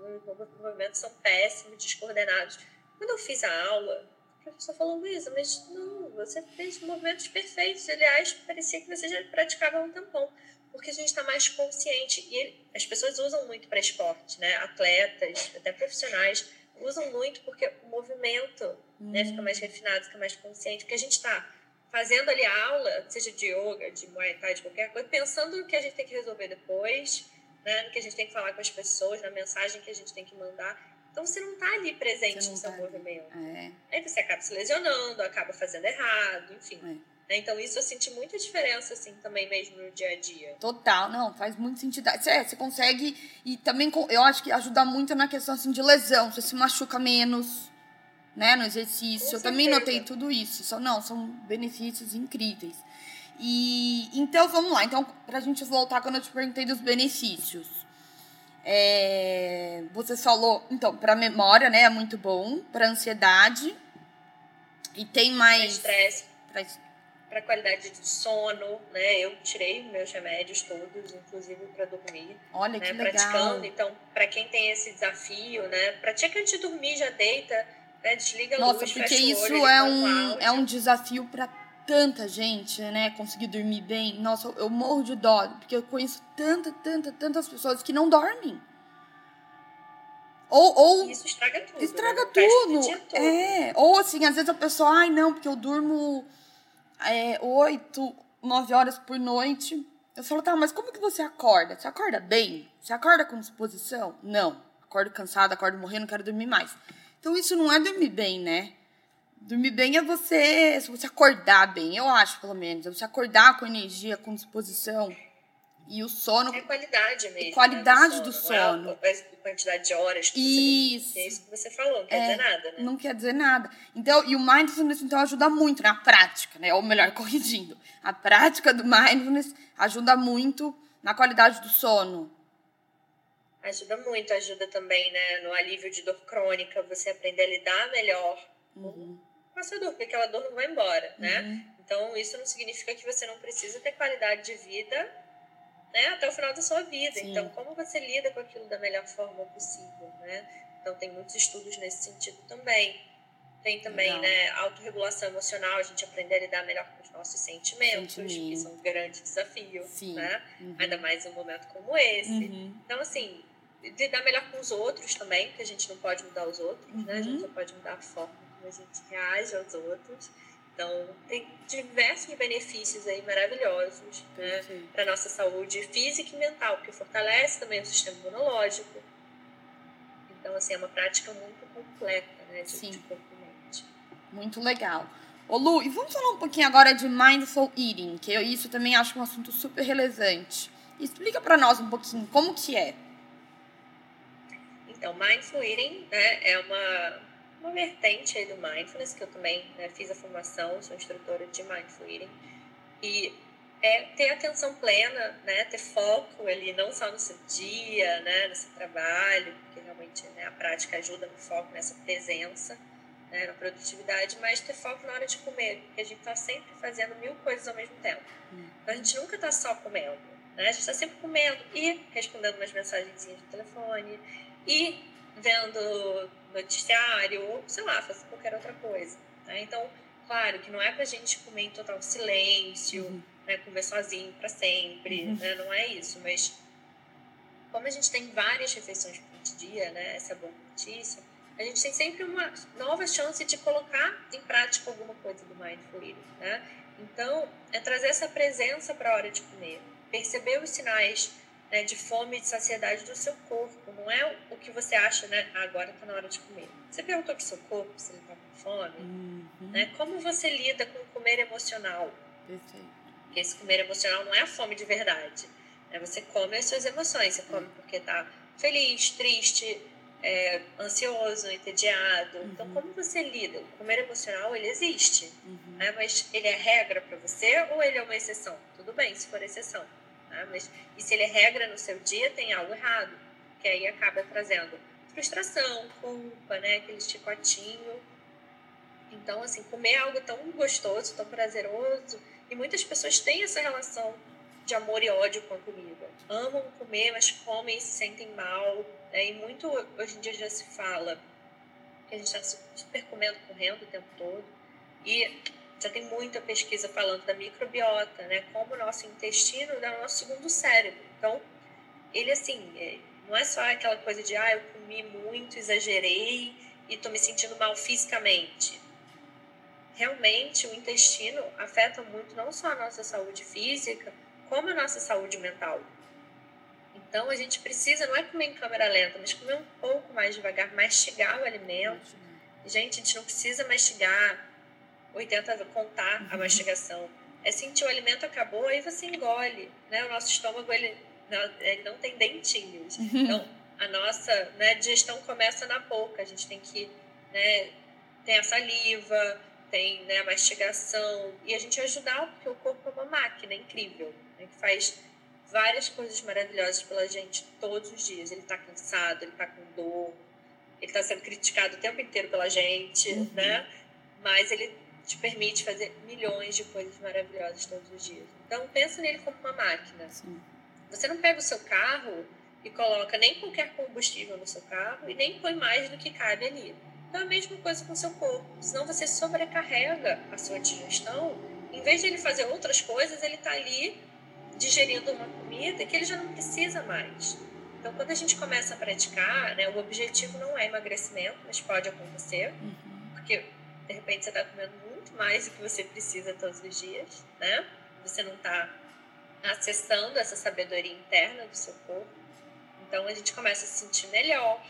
Speaker 2: meus movimentos são péssimos, descoordenados. Quando eu fiz a aula, o professor falou, Luísa, mas não, você fez movimentos perfeitos, aliás, parecia que você já praticava há um tempão porque a gente está mais consciente. E as pessoas usam muito para esporte, né? Atletas, até profissionais, usam muito porque o movimento né, fica mais refinado, fica mais consciente, porque a gente está fazendo ali a aula, seja de yoga, de muay thai, de qualquer coisa, pensando no que a gente tem que resolver depois, né, no que a gente tem que falar com as pessoas, na mensagem que a gente tem que mandar. Então você não está ali presente no seu tá movimento. É. Aí você acaba se lesionando, acaba fazendo errado, enfim. É. Né? Então, isso eu senti muita diferença, assim, também mesmo no dia a dia.
Speaker 1: Total, não, faz muito sentido. É, você consegue, e também eu acho que ajuda muito na questão, assim, de lesão. Você se machuca menos, né, no exercício. Com eu também notei tudo isso. Só, não, são benefícios incríveis. E, então, vamos lá. Então, pra gente voltar, quando eu te perguntei dos benefícios. É, você falou, então, para memória, né, é muito bom, para ansiedade e tem mais
Speaker 2: estresse, para qualidade de sono, né? Eu tirei meus remédios todos, inclusive para dormir.
Speaker 1: Olha
Speaker 2: né?
Speaker 1: que
Speaker 2: Praticando.
Speaker 1: legal.
Speaker 2: Então, para quem tem esse desafio, né? Pratica antes de dormir, já deita, né? Desliga a
Speaker 1: Nossa,
Speaker 2: luz,
Speaker 1: porque isso
Speaker 2: olho,
Speaker 1: é um é um desafio para tanta gente, né? Conseguir dormir bem. Nossa, eu morro de dó, porque eu conheço tanta, tanta, tantas pessoas que não dormem. Ou, ou
Speaker 2: isso estraga tudo.
Speaker 1: Estraga
Speaker 2: né?
Speaker 1: tudo. É. Ou assim, às vezes a pessoa, ai, não, porque eu durmo é, 8, 9 horas por noite. Eu falo, tá, mas como que você acorda? Você acorda bem? Você acorda com disposição? Não. Acordo cansada, acordo morrendo, quero dormir mais. Então isso não é dormir bem, né? Dormir bem é você, se você acordar bem, eu acho, pelo menos. É você acordar com energia, com disposição. E o sono.
Speaker 2: É qualidade mesmo.
Speaker 1: Qualidade
Speaker 2: né,
Speaker 1: do sono.
Speaker 2: Do sono. Não é quantidade de horas que
Speaker 1: isso.
Speaker 2: você. É isso que você falou, não quer é, dizer nada, né?
Speaker 1: Não quer dizer nada. Então, e o mindfulness, então, ajuda muito na prática, né? Ou melhor, corrigindo. A prática do mindfulness ajuda muito na qualidade do sono.
Speaker 2: Ajuda muito, ajuda também, né? No alívio de dor crônica, você aprender a lidar melhor uhum. com essa dor, porque aquela dor não vai embora, né? Uhum. Então, isso não significa que você não precisa ter qualidade de vida né, até o final da sua vida. Sim. Então, como você lida com aquilo da melhor forma possível, né? Então, tem muitos estudos nesse sentido também. Tem também, Legal. né, autorregulação emocional, a gente aprender a lidar melhor com os nossos sentimentos, Sentimento. que são um grande desafio, Sim. né? Uhum. Ainda mais em um momento como esse. Uhum. Então, assim, lidar melhor com os outros também, porque a gente não pode mudar os outros, uhum. né? A gente uhum. só pode mudar a forma como a gente reage aos outros. Então, tem diversos benefícios aí maravilhosos né, para a nossa saúde física e mental, porque fortalece também o sistema imunológico. Então, assim, é uma prática muito completa né, de, Sim. de corpo e mente.
Speaker 1: Muito legal. Ô Lu, e vamos falar um pouquinho agora de mindful eating, que eu isso também acho um assunto super relevante. Explica para nós um pouquinho como que é.
Speaker 2: Então, mindful eating né, é uma uma vertente do mindfulness, que eu também né, fiz a formação, sou instrutora de mindful eating, e é ter atenção plena, né, ter foco ali, não só no seu dia, né, no seu trabalho, porque realmente né, a prática ajuda no foco, nessa presença, né, na produtividade, mas ter foco na hora de comer, porque a gente está sempre fazendo mil coisas ao mesmo tempo. Então, a gente nunca está só comendo, né, a gente está sempre comendo e respondendo umas mensagenzinhas no telefone, e vendo noticiário, ou sei lá, fazer qualquer outra coisa. Né? Então, claro que não é para a gente comer em total silêncio, uhum. né, comer sozinho para sempre, uhum. né? Não é isso, mas como a gente tem várias refeições por dia, né? Essa é a boa notícia. A gente tem sempre uma nova chance de colocar em prática alguma coisa do mindful eating, né? Então, é trazer essa presença para a hora de comer, perceber os sinais né, de fome e de saciedade do seu corpo. Não é o que você acha, né? Ah, agora está na hora de comer. Você perguntou para o seu corpo se ele está com fome? Uhum. Né? Como você lida com o comer emocional? Perfeito. Porque esse comer emocional não é a fome de verdade. Né? Você come as suas emoções. Você come porque está feliz, triste, é, ansioso, entediado. Uhum. Então, como você lida? O comer emocional, ele existe. Uhum. Né? Mas ele é regra para você ou ele é uma exceção? Tudo bem, se for exceção. Né? Mas, e se ele é regra no seu dia, tem algo errado. Que aí acaba trazendo frustração, culpa, né? aquele chicotinho. Então, assim, comer é algo tão gostoso, tão prazeroso. E muitas pessoas têm essa relação de amor e ódio com a comida. Amam comer, mas comem e se sentem mal. Né? E muito hoje em dia já se fala que a gente está super comendo, correndo o tempo todo. E já tem muita pesquisa falando da microbiota, né? Como o nosso intestino é o nosso segundo cérebro. Então, ele assim, é, não é só aquela coisa de, ah, eu comi muito, exagerei e estou me sentindo mal fisicamente. Realmente, o intestino afeta muito não só a nossa saúde física, como a nossa saúde mental. Então, a gente precisa, não é comer em câmera lenta, mas comer um pouco mais devagar, mastigar o alimento. Gente, a gente não precisa mastigar 80 contar a uhum. mastigação. É sentir o alimento acabou, aí você engole, né? O nosso estômago, ele ele não tem dentinhos. Uhum. Então, a nossa né, digestão começa na boca. A gente tem que, né, tem a saliva, tem né, a mastigação, e a gente ajudar, porque o corpo é uma máquina incrível, né, que faz várias coisas maravilhosas pela gente todos os dias. Ele está cansado, ele está com dor, ele está sendo criticado o tempo inteiro pela gente, uhum. né? Mas ele te permite fazer milhões de coisas maravilhosas todos os dias. Então, pensa nele como uma máquina. Sim. Você não pega o seu carro e coloca nem qualquer combustível no seu carro e nem põe mais do que cabe ali. Então, é a mesma coisa com o seu corpo. Senão, você sobrecarrega a sua digestão. Em vez de ele fazer outras coisas, ele está ali digerindo uma comida que ele já não precisa mais. Então, quando a gente começa a praticar, né, o objetivo não é emagrecimento, mas pode acontecer, uhum. porque de repente você está comendo muito mais do que você precisa todos os dias, né? Você não está acessando essa sabedoria interna do seu corpo. Então a gente começa a se sentir melhor,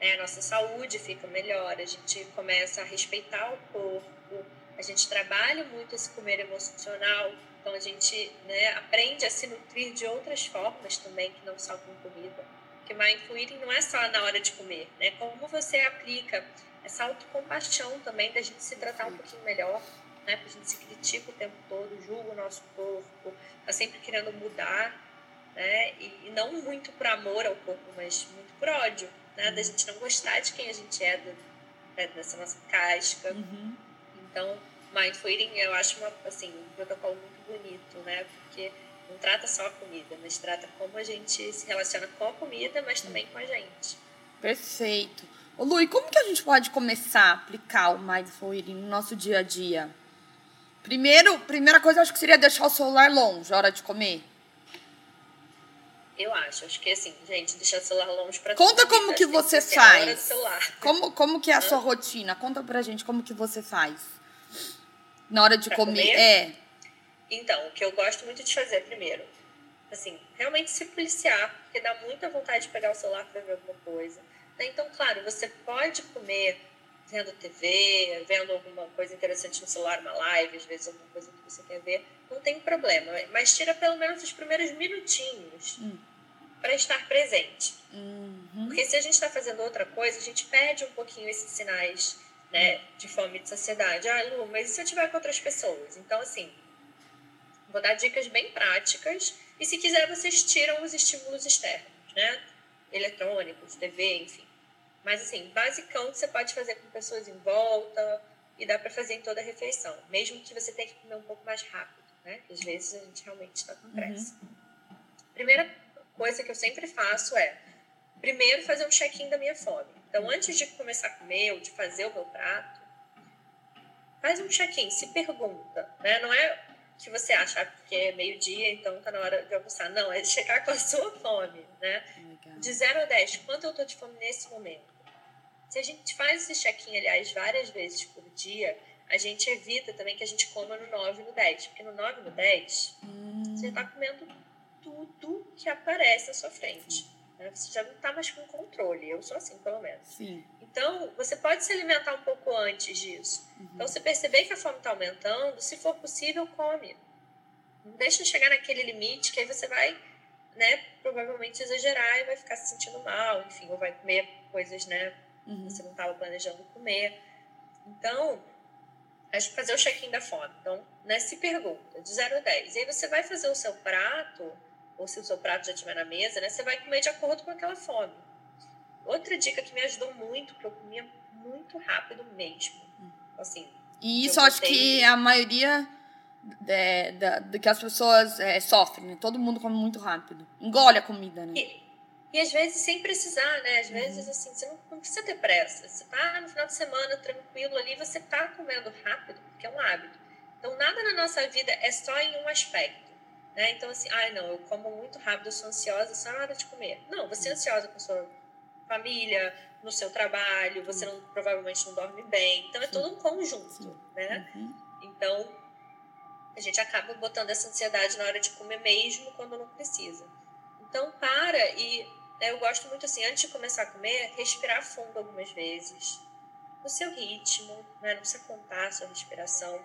Speaker 2: né? a nossa saúde fica melhor, a gente começa a respeitar o corpo, a gente trabalha muito esse comer emocional, então a gente né, aprende a se nutrir de outras formas também que não só com comida. Porque mindful eating não é só na hora de comer, né? Como você aplica essa autocompaixão também, da gente se tratar um pouquinho melhor, né? Porque a gente se critica o tempo todo, julga o nosso corpo, tá sempre querendo mudar, né? E, e não muito por amor ao corpo, mas muito por ódio, né? Da gente não gostar de quem a gente é, do, né? dessa nossa casca. Uhum. Então, Mindful Eating eu acho uma, assim, um protocolo muito bonito, né? Porque não trata só a comida, mas trata como a gente se relaciona com a comida, mas também com a gente.
Speaker 1: Perfeito. Ô Lu, e como que a gente pode começar a aplicar o Mindful Eating no nosso dia a dia? Primeiro, primeira coisa, acho que seria deixar o celular longe hora de comer.
Speaker 2: Eu acho, acho que assim, gente, deixar o celular longe para
Speaker 1: Conta como que você faz. Como, como que é a sua rotina? Conta pra gente como que você faz. Na hora de comer. comer. É.
Speaker 2: Então, o que eu gosto muito de fazer primeiro, assim, realmente se policiar, porque dá muita vontade de pegar o celular para ver alguma coisa. Né? Então, claro, você pode comer vendo TV, vendo alguma coisa interessante no celular, uma live, às vezes alguma coisa que você quer ver, não tem problema. Mas tira pelo menos os primeiros minutinhos hum. para estar presente. Uhum. Porque se a gente está fazendo outra coisa, a gente perde um pouquinho esses sinais né, de fome e de saciedade. Ah, Lu, mas e se eu estiver com outras pessoas? Então, assim, vou dar dicas bem práticas e se quiser, vocês tiram os estímulos externos, né? Eletrônicos, TV, enfim. Mas, assim, basicão que você pode fazer com pessoas em volta e dá para fazer em toda a refeição, mesmo que você tenha que comer um pouco mais rápido, né? Às vezes a gente realmente está com pressa. Uhum. Primeira coisa que eu sempre faço é, primeiro, fazer um check-in da minha fome. Então, antes de começar a comer ou de fazer o meu prato, faz um check-in, se pergunta, né? Não é que você acha que é meio-dia, então tá na hora de almoçar. Não, é checar com a sua fome, né? Legal. De 0 a 10, quanto eu tô de fome nesse momento? Se a gente faz esse check-in, aliás, várias vezes por dia, a gente evita também que a gente coma no 9 e no 10. Porque no 9 e no 10, hum. você tá comendo tudo que aparece à sua frente. Né? Você já não tá mais com controle. Eu sou assim, pelo menos.
Speaker 1: Sim.
Speaker 2: Então, você pode se alimentar um pouco antes disso. Uhum. Então, se perceber que a fome está aumentando, se for possível, come. Não deixa chegar naquele limite que aí você vai, né, provavelmente exagerar e vai ficar se sentindo mal, enfim, ou vai comer coisas, né, uhum. você não estava planejando comer. Então, acho que fazer o check-in da fome. Então, né, se pergunta, de 0 a 10. E aí você vai fazer o seu prato, ou se o seu prato já estiver na mesa, né, você vai comer de acordo com aquela fome. Outra dica que me ajudou muito, que eu comia muito rápido mesmo. Assim.
Speaker 1: E isso acho que a maioria é, da, do que as pessoas é, sofrem, né? Todo mundo come muito rápido. Engole a comida, né?
Speaker 2: E, e às vezes sem precisar, né? Às uhum. vezes, assim, você não, não, precisa ter pressa. Você tá no final de semana tranquilo ali, você tá comendo rápido, porque é um hábito. Então, nada na nossa vida é só em um aspecto. Né? Então, assim, ai, ah, não, eu como muito rápido, eu sou ansiosa só na hora de comer. Não, você é ansiosa com sua família, no seu trabalho, você não, provavelmente não dorme bem. Então, é todo um conjunto, né? Uhum. Então, a gente acaba botando essa ansiedade na hora de comer mesmo quando não precisa. Então, para e eu gosto muito assim, antes de começar a comer, respirar fundo algumas vezes, no seu ritmo, né? não precisa contar a sua respiração.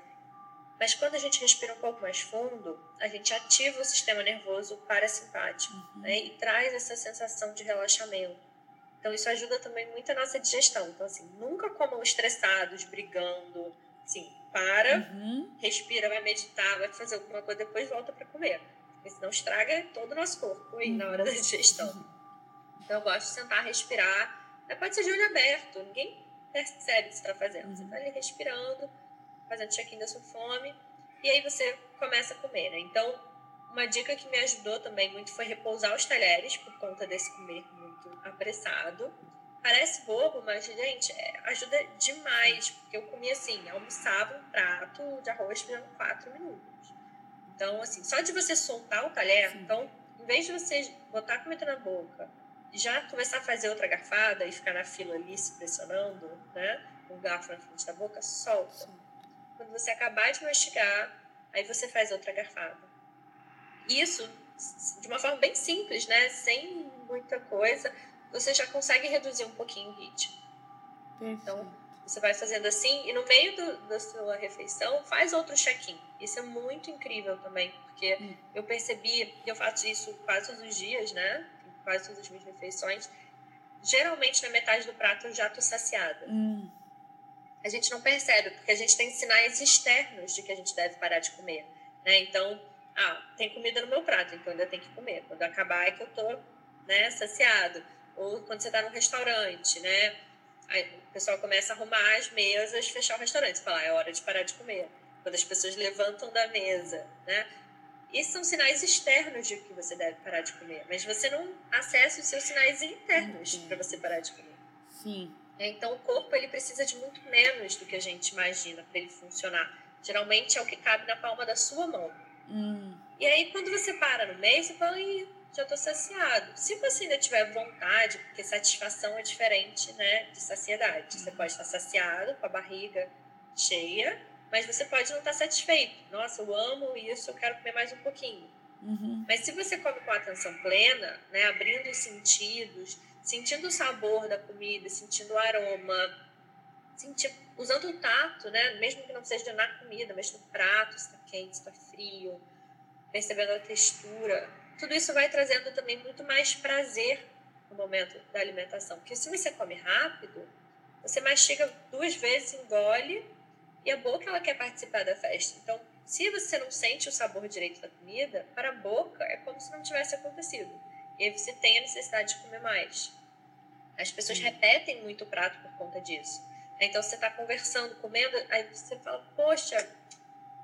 Speaker 2: Mas quando a gente respira um pouco mais fundo, a gente ativa o sistema nervoso parasimpático uhum. né? e traz essa sensação de relaxamento. Então, isso ajuda também muito a nossa digestão. Então, assim, nunca comam estressados, brigando. Assim, para, uhum. respira, vai meditar, vai fazer alguma coisa, depois volta para comer. Porque senão estraga todo o nosso corpo aí na hora da digestão. Então, eu gosto de sentar, respirar. Pode ser de olho aberto, ninguém percebe o que você está fazendo. Você está ali respirando, fazendo check-in da sua fome, e aí você começa a comer, né? Então, uma dica que me ajudou também muito foi repousar os talheres, por conta desse comer muito apressado. Parece bobo, mas, gente, é, ajuda demais, porque eu comia assim, almoçava um prato de arroz em quatro minutos. Então, assim, só de você soltar o talher, Sim. então, em vez de você botar a comida na boca já começar a fazer outra garfada e ficar na fila ali se pressionando, né, o garfo na frente da boca, solta. Sim. Quando você acabar de mastigar, aí você faz outra garfada isso, de uma forma bem simples, né? Sem muita coisa, você já consegue reduzir um pouquinho o ritmo. Perfeito. Então, você vai fazendo assim e no meio do, da sua refeição faz outro check-in. Isso é muito incrível também, porque hum. eu percebi, e eu faço isso quase todos os dias, né? Quase todas as minhas refeições. Geralmente na metade do prato eu já tô saciada.
Speaker 1: Hum.
Speaker 2: A gente não percebe, porque a gente tem sinais externos de que a gente deve parar de comer. Né? Então, ah, tem comida no meu prato, então ainda tem que comer. Quando acabar é que eu tô, né, saciado. Ou quando você tá no restaurante, né? Aí o pessoal começa a arrumar as mesas, fechar o restaurante. Você fala, ah, é hora de parar de comer. Quando as pessoas levantam da mesa, né? Esses são sinais externos de que você deve parar de comer. Mas você não acessa os seus sinais internos para você parar de comer.
Speaker 1: Sim.
Speaker 2: É, então, o corpo ele precisa de muito menos do que a gente imagina para ele funcionar. Geralmente é o que cabe na palma da sua mão.
Speaker 1: Hum.
Speaker 2: E aí, quando você para no meio, você fala, Ih, já estou saciado. Se você ainda tiver vontade, porque satisfação é diferente né, de saciedade. Você pode estar saciado, com a barriga cheia, mas você pode não estar satisfeito. Nossa, eu amo isso, eu quero comer mais um pouquinho.
Speaker 1: Uhum.
Speaker 2: Mas se você come com atenção plena, né, abrindo os sentidos, sentindo o sabor da comida, sentindo o aroma, sentindo, usando o tato, né, mesmo que não seja na comida, mas no prato, se está quente, se está frio, percebendo a textura. Tudo isso vai trazendo também muito mais prazer no momento da alimentação. Porque se você come rápido, você mastiga duas vezes, engole, e a boca ela quer participar da festa. Então, se você não sente o sabor direito da comida, para a boca é como se não tivesse acontecido. E aí você tem a necessidade de comer mais. As pessoas repetem muito o prato por conta disso. Então você está conversando, comendo, aí você fala, poxa,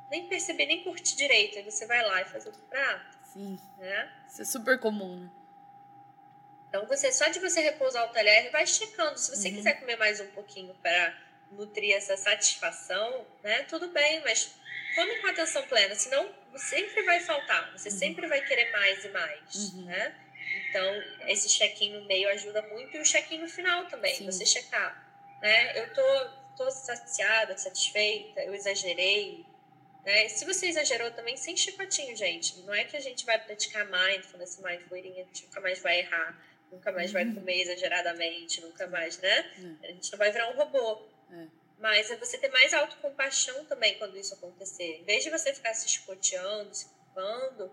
Speaker 2: nem percebi, nem curti direito. Aí você vai lá e faz outro prato.
Speaker 1: Sim.
Speaker 2: Né?
Speaker 1: Isso é super comum, né?
Speaker 2: Então, você, só de você repousar o talher, vai checando. Se você uhum. quiser comer mais um pouquinho para nutrir essa satisfação, né? Tudo bem, mas come com atenção plena, senão sempre vai faltar, você uhum. sempre vai querer mais e mais, uhum. né? Então, esse check-in no meio ajuda muito e o check-in no final também, Sim. você checar, né? Eu tô, tô saciada, satisfeita, eu exagerei, né? Se você exagerou também, sem chicotinho, gente. Não é que a gente vai praticar mindfulness, mindful eating, a gente nunca mais vai errar, nunca mais uhum. vai comer exageradamente, nunca mais, né? É. A gente não vai virar um robô. É. Mas é você ter mais autocompaixão também quando isso acontecer. Em vez de você ficar se chicoteando, se culpando,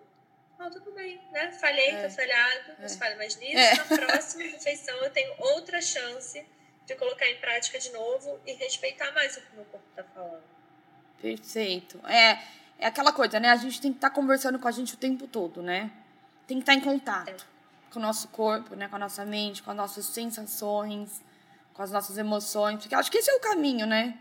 Speaker 2: oh, tudo bem, né? Falhei, é. tô falhado, não se fale mais nisso. É. Na próxima refeição eu tenho outra chance de colocar em prática de novo e respeitar mais o que o meu corpo está falando.
Speaker 1: Perfeito. É, é aquela coisa, né? A gente tem que estar tá conversando com a gente o tempo todo, né? Tem que estar tá em contato é. com o nosso corpo, né? Com a nossa mente, com as nossas sensações, com as nossas emoções. Porque acho que esse é o caminho, né?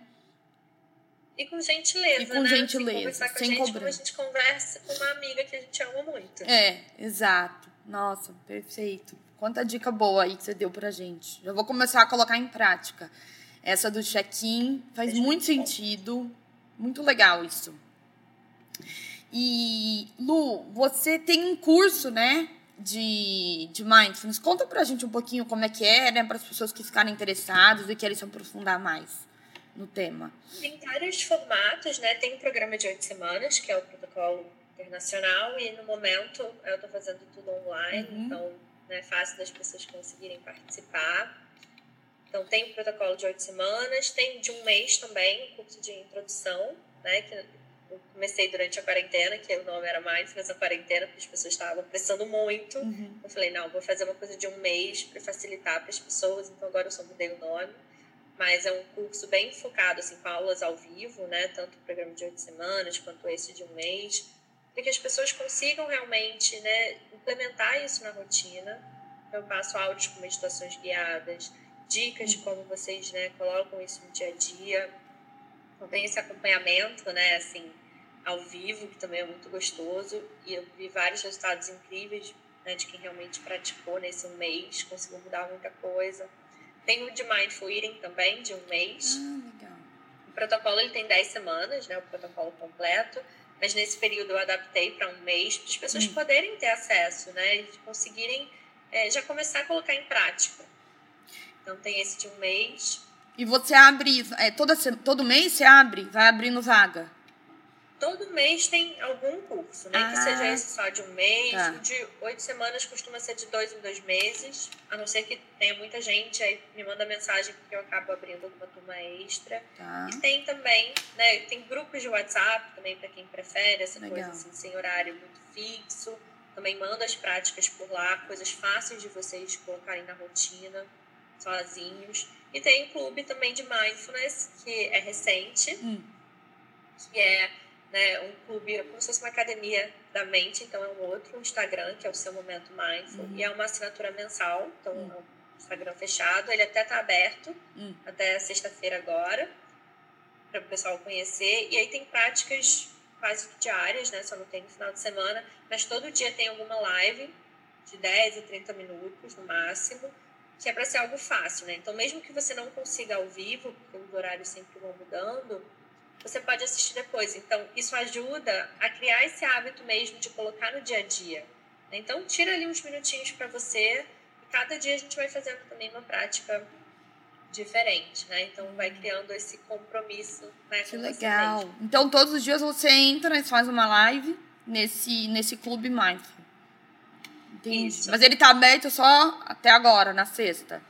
Speaker 2: E com gentileza,
Speaker 1: e com
Speaker 2: né?
Speaker 1: gentileza,
Speaker 2: sem
Speaker 1: gente
Speaker 2: como a gente conversa com uma amiga que a gente ama muito.
Speaker 1: É, exato. Nossa, perfeito. Quanta dica boa aí que você deu pra gente. Já vou começar a colocar em prática. Essa do check-in faz muito sentido. Muito legal isso. E, Lu, você tem um curso, né? De, de mindfulness. Conta pra gente um pouquinho como é que é, né? Para as pessoas que ficarem interessadas e querem se aprofundar mais no tema.
Speaker 2: Tem vários formatos, né? Tem um programa de oito semanas, que é o protocolo internacional, e no momento eu estou fazendo tudo online, uhum. então é fácil das pessoas conseguirem participar. Então, tem o protocolo de oito semanas, tem de um mês também, um curso de introdução, né? Que eu comecei durante a quarentena, que o nome era mais, mas a quarentena, porque as pessoas estavam prestando muito. Uhum. Eu falei, não, vou fazer uma coisa de um mês para facilitar para as pessoas, então agora eu só mudei o nome mas é um curso bem focado assim, com aulas ao vivo, né? tanto o programa de oito semanas quanto esse de um mês, para que as pessoas consigam realmente né, implementar isso na rotina. Então, eu passo áudios com meditações guiadas, dicas de como vocês né, colocam isso no dia a dia. Então, tem esse acompanhamento, né, assim, ao vivo, que também é muito gostoso, e eu vi vários resultados incríveis né, de quem realmente praticou nesse um mês, conseguiu mudar muita coisa. Tem o de Mindful Eating também, de um mês.
Speaker 1: Ah, legal.
Speaker 2: O protocolo ele tem 10 semanas, né, o protocolo completo, mas nesse período eu adaptei para um mês, para as pessoas hum. poderem ter acesso, né, e conseguirem é, já começar a colocar em prática. Então tem esse de um mês.
Speaker 1: E você abre, é, toda, todo mês você abre, vai abrindo vaga?
Speaker 2: todo mês tem algum curso, né? Ah, que seja esse só de um mês, tá. de oito semanas costuma ser de dois em dois meses, a não ser que tenha muita gente, aí me manda mensagem porque eu acabo abrindo alguma turma extra. Tá. E tem também, né? Tem grupos de WhatsApp também para quem prefere essa Legal. coisa assim, sem horário muito fixo. Também manda as práticas por lá, coisas fáceis de vocês colocarem na rotina, sozinhos. E tem um clube também de mindfulness, que é recente, hum. que é né, um clube, como se fosse uma academia da mente, então é um outro Instagram, que é o seu momento mindful, uhum. e é uma assinatura mensal, então uhum. é um Instagram fechado, ele até está aberto, uhum. até sexta-feira agora, para o pessoal conhecer, e aí tem práticas quase diárias, né, só não tem no final de semana, mas todo dia tem alguma live de 10 a 30 minutos no máximo, que é para ser algo fácil, né? Então, mesmo que você não consiga ao vivo, porque os horários sempre vão mudando, você pode assistir depois. Então, isso ajuda a criar esse hábito mesmo de colocar no dia a dia. Então, tira ali uns minutinhos para você e cada dia a gente vai fazendo também uma prática diferente, né? Então, vai criando esse compromisso né,
Speaker 1: que legal. Então, todos os dias você entra e faz uma live nesse, nesse clube Mindful. Isso. Mas ele tá aberto só até agora, na sexta.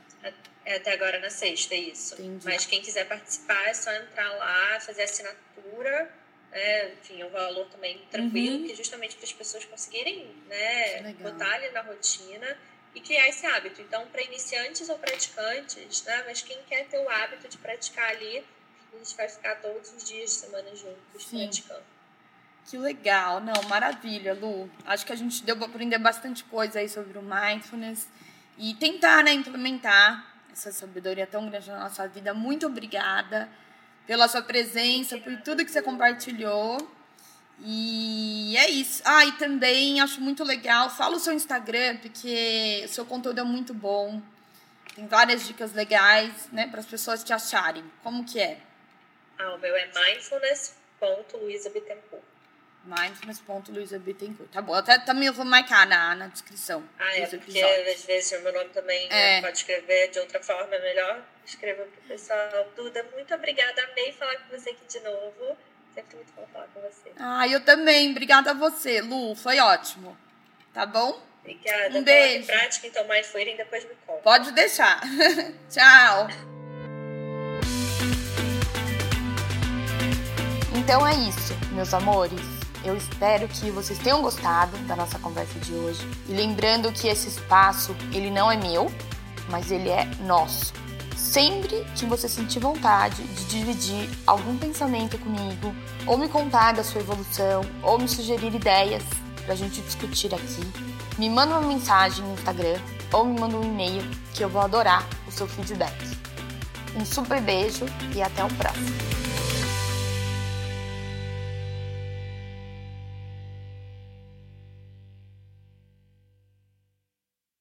Speaker 2: É até agora na sexta, isso. Entendi. Mas quem quiser participar é só entrar lá, fazer assinatura. É, enfim, é um valor também tranquilo, uhum. que é justamente para as pessoas conseguirem né, botar ali na rotina e criar esse hábito. Então, para iniciantes ou praticantes, né, mas quem quer ter o hábito de praticar ali, a gente vai ficar todos os dias de semana juntos Sim. praticando.
Speaker 1: Que legal, não, maravilha, Lu. Acho que a gente deu para aprender bastante coisa aí sobre o mindfulness e tentar, né, implementar essa sabedoria tão grande na nossa vida. Muito obrigada pela sua presença, por tudo que você compartilhou. E é isso. Ah, e também acho muito legal. Fala o seu Instagram, porque o seu conteúdo é muito bom.
Speaker 3: tem várias dicas legais, né, para as pessoas te acharem. Como que é?
Speaker 2: Ah, o meu é mindfulness.luisabittencourt.
Speaker 3: Mindfulness.luisabittencourt. Tá bom, até também eu vou marcar na, na descrição.
Speaker 2: Ah, é, porque às vezes o meu nome também né, é. pode escrever de outra forma, é melhor escrever para o pessoal. Duda, muito obrigada, amei falar com você aqui de novo. Sempre muito bom falar com você.
Speaker 3: Ah, eu também. Obrigada a você, Lu. Foi ótimo. Tá bom?
Speaker 2: Obrigada. Um beijo. Em prática, então, mais foi e depois me conta.
Speaker 3: Pode deixar. Tchau.
Speaker 1: Então é isso, meus amores. Eu espero que vocês tenham gostado da nossa conversa de hoje. E lembrando que esse espaço, ele não é meu, mas ele é nosso. Sempre que você sentir vontade de dividir algum pensamento comigo, ou me contar da sua evolução, ou me sugerir ideias para a gente discutir aqui, me manda uma mensagem no Instagram ou me manda um e-mail que eu vou adorar o seu feedback. Um super beijo e até o próximo!